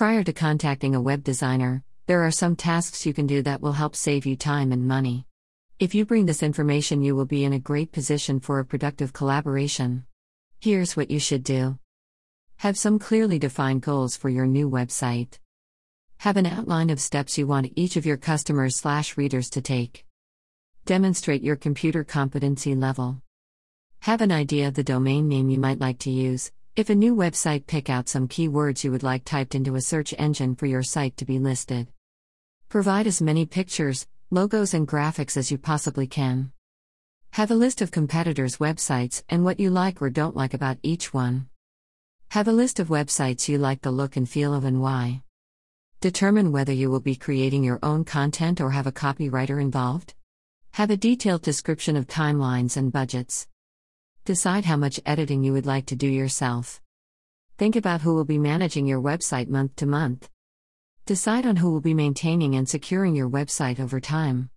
Prior to contacting a web designer, there are some tasks you can do that will help save you time and money. If you bring this information, you will be in a great position for a productive collaboration. Here's what you should do Have some clearly defined goals for your new website. Have an outline of steps you want each of your customers slash readers to take. Demonstrate your computer competency level. Have an idea of the domain name you might like to use. If a new website, pick out some keywords you would like typed into a search engine for your site to be listed. Provide as many pictures, logos, and graphics as you possibly can. Have a list of competitors' websites and what you like or don't like about each one. Have a list of websites you like the look and feel of and why. Determine whether you will be creating your own content or have a copywriter involved. Have a detailed description of timelines and budgets. Decide how much editing you would like to do yourself. Think about who will be managing your website month to month. Decide on who will be maintaining and securing your website over time.